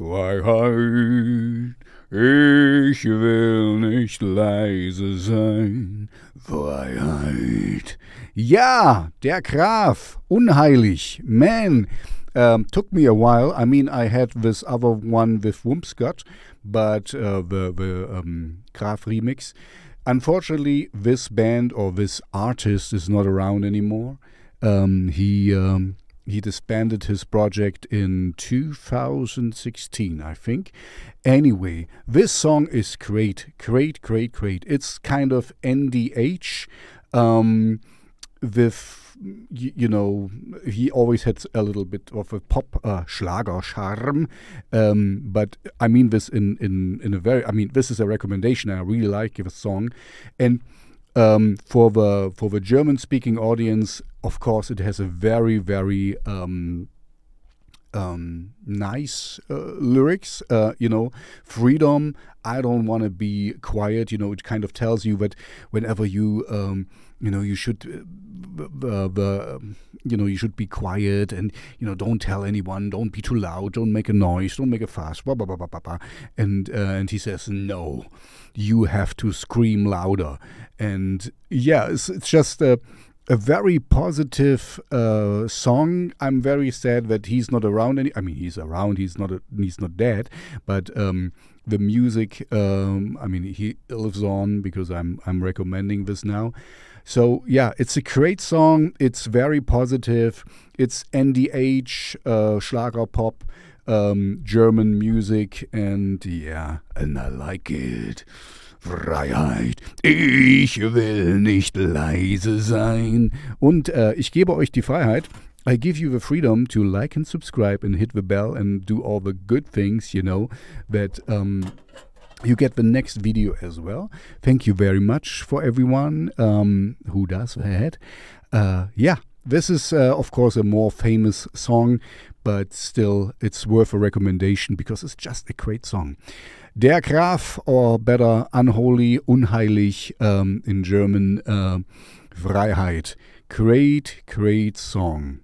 Freiheit, ich will nicht leise sein. Freiheit. Ja, der Graf, unheilig, man. Um, took me a while. I mean, I had this other one with Wumpscut, but uh, the the um, Graf remix. Unfortunately, this band or this artist is not around anymore. Um, he um, he disbanded his project in 2016, I think. Anyway, this song is great, great, great, great. It's kind of NDH um, with you, know, he always had a little bit of a pop uh, Schlager charm, um, but I mean this in, in in a very. I mean, this is a recommendation. I really like the song, and um, for the for the German speaking audience, of course, it has a very very um, um, nice uh, lyrics. Uh, you know, freedom. I don't want to be quiet. You know, it kind of tells you that whenever you um, you know you should uh, the you know you should be quiet and you know don't tell anyone don't be too loud don't make a noise don't make a fuss blah, blah, blah, blah, blah, blah. and uh, and he says no you have to scream louder and yeah it's, it's just a a very positive uh, song. I'm very sad that he's not around. Any, I mean, he's around. He's not. A, he's not dead. But um, the music. Um, I mean, he lives on because I'm. I'm recommending this now. So yeah, it's a great song. It's very positive. It's NDH, uh, Schlager pop, um, German music, and yeah, and I like it. Freiheit, ich will nicht leise sein. Und äh, ich gebe euch die Freiheit. I give you the freedom to like and subscribe and hit the bell and do all the good things, you know, that um, you get the next video as well. Thank you very much for everyone um, who does that. Uh, yeah, this is, uh, of course, a more famous song, but still, it's worth a recommendation because it's just a great song. Der Graf, or better, Unholy, Unheilig um, in German, uh, Freiheit. Great, great song.